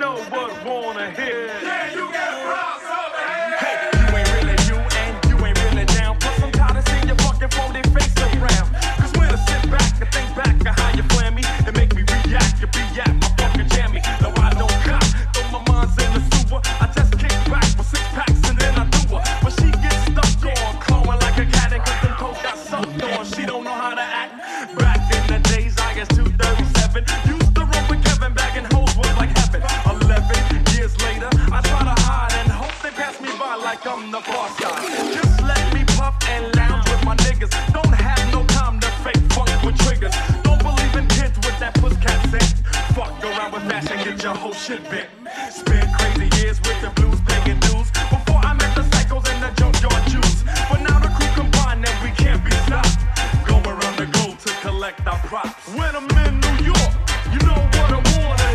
know what wanna hear. Spend crazy years with the blues, begging dues. Before I met the psychos and the junkyard Jews. But now the crew combined and we can't be stopped. Around the globe to collect our props. When I'm in New York, you know what I want.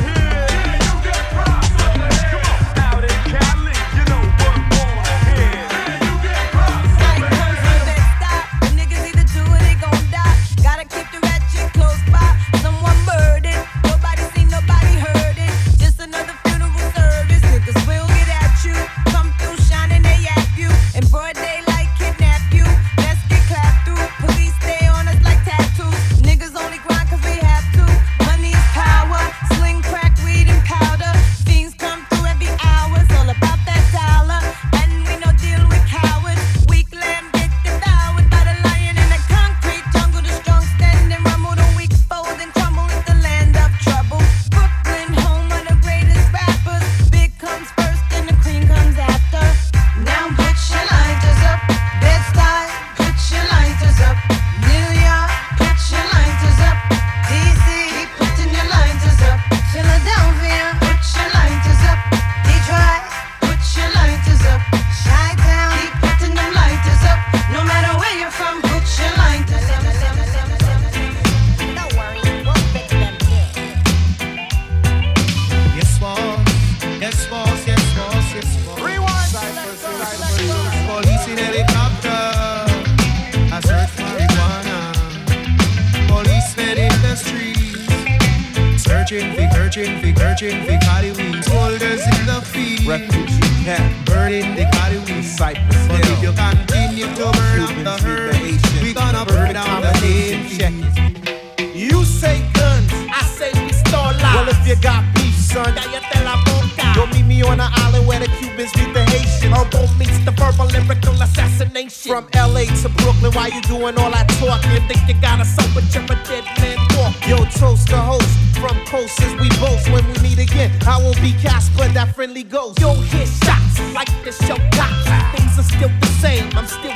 Searching for, searching for Cariwees. Soldiers in the field. Refugee camp. Burning the Cariwees. Cypress But if you continue to burn up the herd, we gonna burn down the nation. You say guns, I say we start lives. Well, if you got peace, son, now you tell I or meet me on an island where the Cubans meet the Haitians. Herbo meets the verbal lyrical assassination. From LA to Brooklyn, why you doing all that talking? Think you got a up, but you're a dead man walk. Yo, toast the host. From coast as we boast. When we meet again, I will be Casper, that friendly ghost. Yo, hit shots like the show cops. Things are still the same. I'm still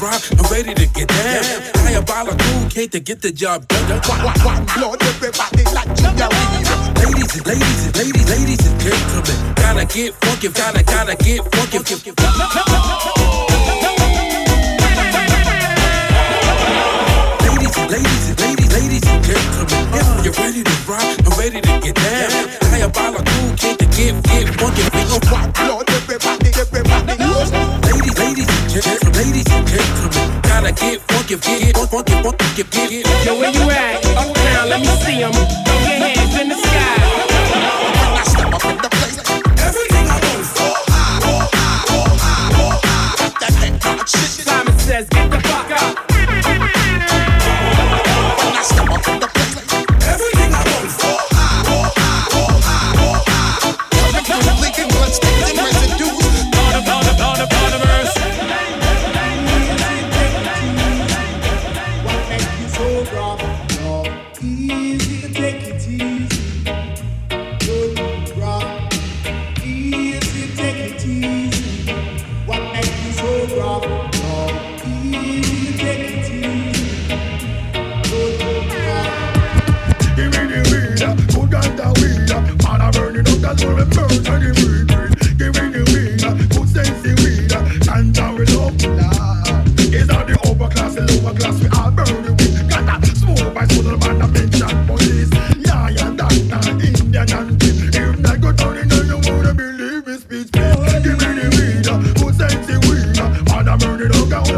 rock, I'm ready to get down. Diabolical, Kate to get the job done. Lord, everybody like Junior. Ladies and ladies and ladies, ladies and gentlemen, gotta get funky, gotta gotta get funky. Ladies and ladies and ladies, ladies and gentlemen, if you're ready to rock, I'm ready to get down. Diabolical, Kate to get get funky. Lord, gentlemen, gotta get funky, get funky, funky, get, get. Yo, where you at? Uptown, let me see 'em.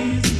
days.